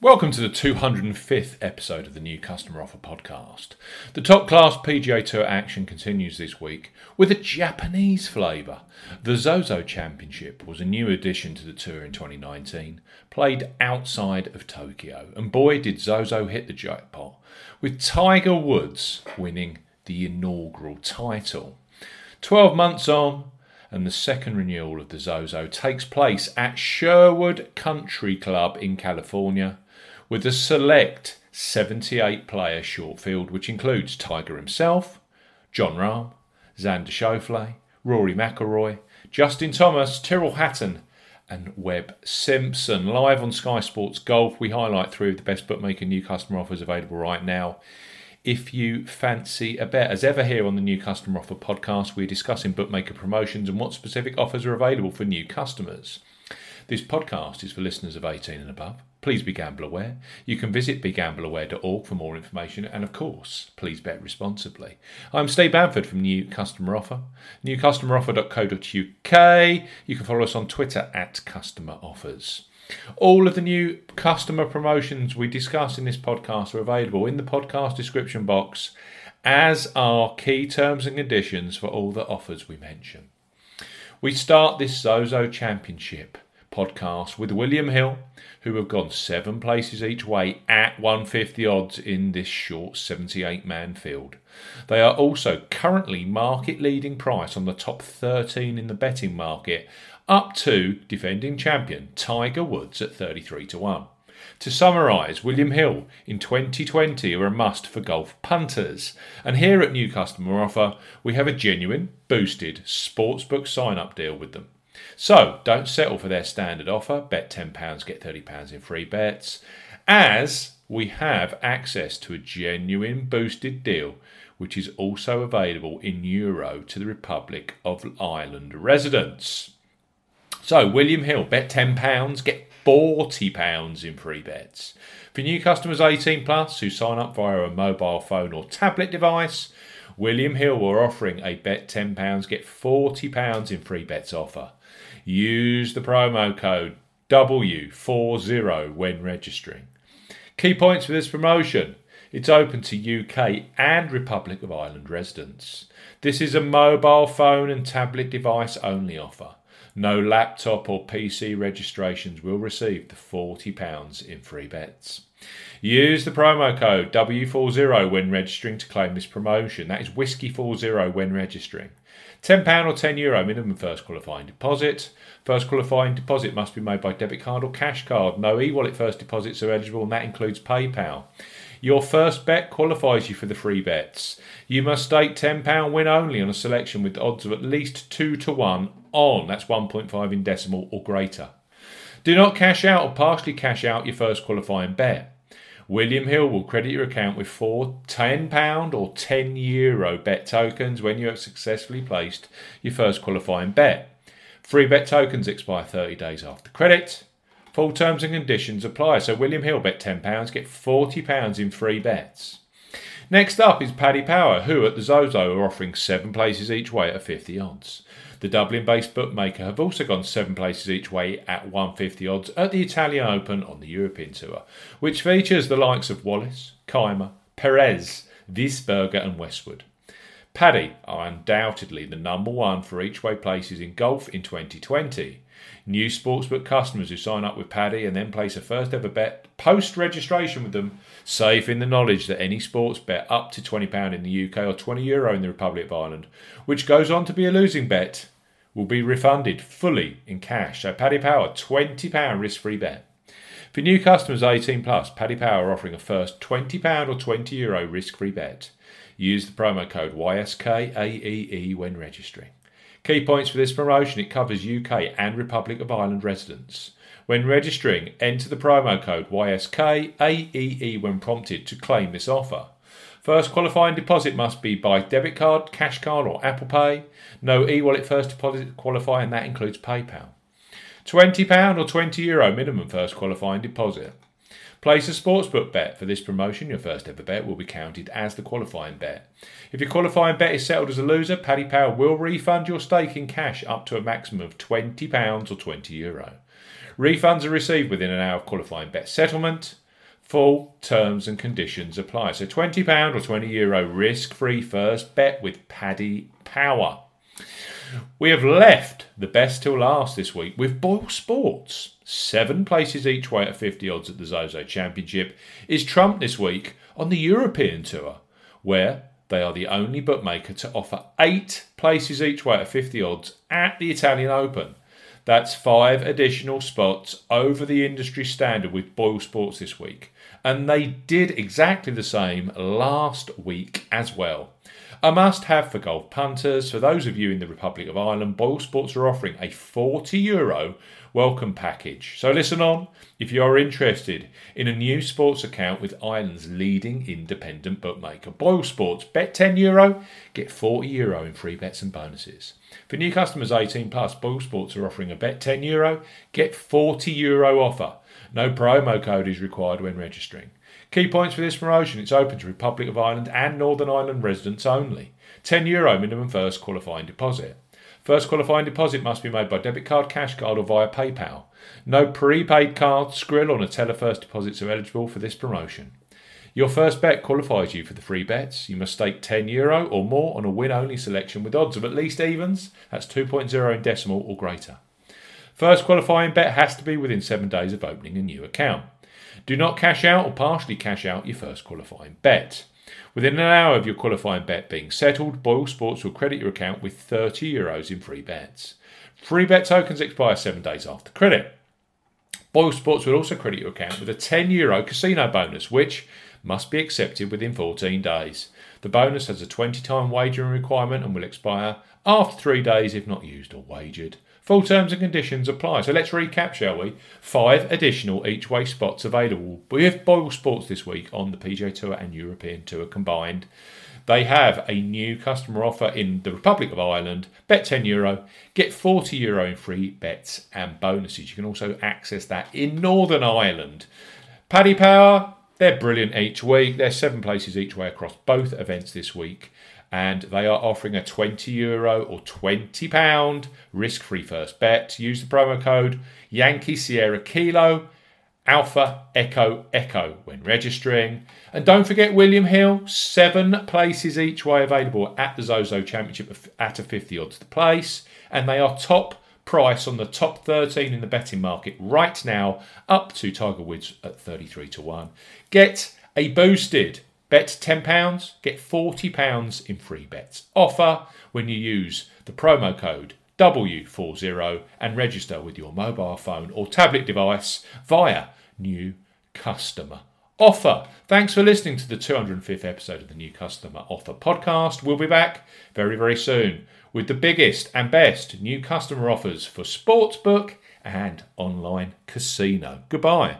Welcome to the 205th episode of the New Customer Offer Podcast. The top class PGA Tour action continues this week with a Japanese flavour. The Zozo Championship was a new addition to the tour in 2019, played outside of Tokyo, and boy did Zozo hit the jackpot, with Tiger Woods winning the inaugural title. 12 months on, and the second renewal of the Zozo takes place at Sherwood Country Club in California with a select 78 player short field, which includes Tiger himself, Jon Rahm, Xander Schauffele, Rory McIlroy, Justin Thomas, Tyrrell Hatton, and Webb Simpson. Live on Sky Sports Golf, we highlight three of the best bookmaker new customer offers available right now. If you fancy a bet, as ever here on the New Customer Offer podcast, we're discussing bookmaker promotions and what specific offers are available for new customers. This podcast is for listeners of 18 and above. Please be gamble aware. You can visit begambleaware.org for more information, and of course, please bet responsibly. I'm Steve Bamford from New Customer Offer, newcustomeroffer.co.uk. You can follow us on Twitter at Customer Offers. All of the new customer promotions we discuss in this podcast are available in the podcast description box, as are key terms and conditions for all the offers we mention. We start this Zozo Championship podcast with William Hill, who have gone seven places each way at 150 odds in this short 78 man field. They are also currently market leading price on the top 13 in the betting market, up to defending champion Tiger Woods at 33 to 1. To summarise, William Hill in 2020 are a must for golf punters. And here at New Customer Offer, we have a genuine, boosted sportsbook sign up deal with them. So don't settle for their standard offer. Bet £10, get £30 in free bets. As we have access to a genuine boosted deal, which is also available in Euro to the Republic of Ireland residents. So, William Hill, bet £10, get £40 in free bets. For new customers 18 plus who sign up via a mobile phone or tablet device, William Hill are offering a bet £10, get £40 in free bets offer. Use the promo code W40 when registering. Key points for this promotion it's open to UK and Republic of Ireland residents. This is a mobile phone and tablet device only offer. No laptop or PC registrations will receive the £40 in free bets. Use the promo code W40 when registering to claim this promotion. That is Whiskey40 when registering. £10 or €10 Euro minimum first qualifying deposit. First qualifying deposit must be made by debit card or cash card. No e wallet first deposits are eligible, and that includes PayPal. Your first bet qualifies you for the free bets. You must stake £10 win only on a selection with odds of at least 2 to 1 on, that's 1.5 in decimal or greater. Do not cash out or partially cash out your first qualifying bet. William Hill will credit your account with four £10 or €10 Euro bet tokens when you have successfully placed your first qualifying bet. Free bet tokens expire 30 days after credit. Full terms and conditions apply. So William Hill bet £10, get £40 in free bets. Next up is Paddy Power, who at the Zozo are offering seven places each way at 50 odds. The Dublin based bookmaker have also gone seven places each way at 150 odds at the Italian Open on the European Tour, which features the likes of Wallace, Kaymer, Perez, Wiesberger, and Westwood. Paddy are undoubtedly the number one for each way places in golf in 2020. New sportsbook customers who sign up with Paddy and then place a first ever bet post registration with them, safe in the knowledge that any sports bet up to £20 in the UK or €20 Euro in the Republic of Ireland, which goes on to be a losing bet, will be refunded fully in cash. So Paddy Power, £20 risk free bet. For new customers 18 plus, Paddy Power are offering a first £20 or €20 Euro risk free bet. Use the promo code YSKAEE when registering. Key points for this promotion it covers UK and Republic of Ireland residents. When registering, enter the promo code YSKAEE when prompted to claim this offer. First qualifying deposit must be by debit card, cash card, or Apple Pay. No e wallet first deposit qualifying, that includes PayPal. £20 or €20 Euro minimum first qualifying deposit. Place a sportsbook bet for this promotion. Your first ever bet will be counted as the qualifying bet. If your qualifying bet is settled as a loser, Paddy Power will refund your stake in cash up to a maximum of £20 or €20 Euro. Refunds are received within an hour of qualifying bet settlement. Full terms and conditions apply. So £20 or €20 Euro risk free first bet with Paddy Power. We have left the best till last this week with Boyle Sports. Seven places each way at 50 odds at the Zozo Championship is trumped this week on the European Tour, where they are the only bookmaker to offer eight places each way at 50 odds at the Italian Open. That's five additional spots over the industry standard with Boyle Sports this week. And they did exactly the same last week as well. A must have for golf punters. For those of you in the Republic of Ireland, Boyle Sports are offering a 40 euro welcome package. So listen on if you are interested in a new sports account with Ireland's leading independent bookmaker. Boyle Sports, bet 10 euro, get 40 euro in free bets and bonuses. For new customers 18 plus, Boyle Sports are offering a bet 10 euro, get 40 euro offer. No promo code is required when registering. Key points for this promotion it's open to Republic of Ireland and Northern Ireland residents only. €10 Euro minimum first qualifying deposit. First qualifying deposit must be made by debit card, cash card, or via PayPal. No prepaid cards, Skrill, or Neteller first deposits are eligible for this promotion. Your first bet qualifies you for the free bets. You must stake 10 euro or more on a win only selection with odds of at least evens, that's 2.0 in decimal or greater. First qualifying bet has to be within seven days of opening a new account. Do not cash out or partially cash out your first qualifying bet. Within an hour of your qualifying bet being settled, Boyle Sports will credit your account with 30 euros in free bets. Free bet tokens expire seven days after credit. Boyle Sports will also credit your account with a 10 euro casino bonus, which must be accepted within 14 days. The bonus has a 20 time wagering requirement and will expire after three days if not used or wagered. Full terms and conditions apply. So let's recap, shall we? Five additional each way spots available with Boyle Sports this week on the PGA Tour and European Tour combined. They have a new customer offer in the Republic of Ireland. Bet 10 euro, get 40 euro in free bets and bonuses. You can also access that in Northern Ireland. Paddy Power, they're brilliant each week. They're seven places each way across both events this week and they are offering a 20 euro or 20 pound risk free first bet. Use the promo code Yankee Sierra Kilo Alpha Echo Echo when registering. And don't forget William Hill, seven places each way available at the Zozo Championship at a 50 odds to place, and they are top price on the top 13 in the betting market right now, up to Tiger Woods at 33 to 1. Get a boosted Bet £10, get £40 in free bets. Offer when you use the promo code W40 and register with your mobile phone or tablet device via New Customer Offer. Thanks for listening to the 205th episode of the New Customer Offer podcast. We'll be back very, very soon with the biggest and best new customer offers for sportsbook and online casino. Goodbye.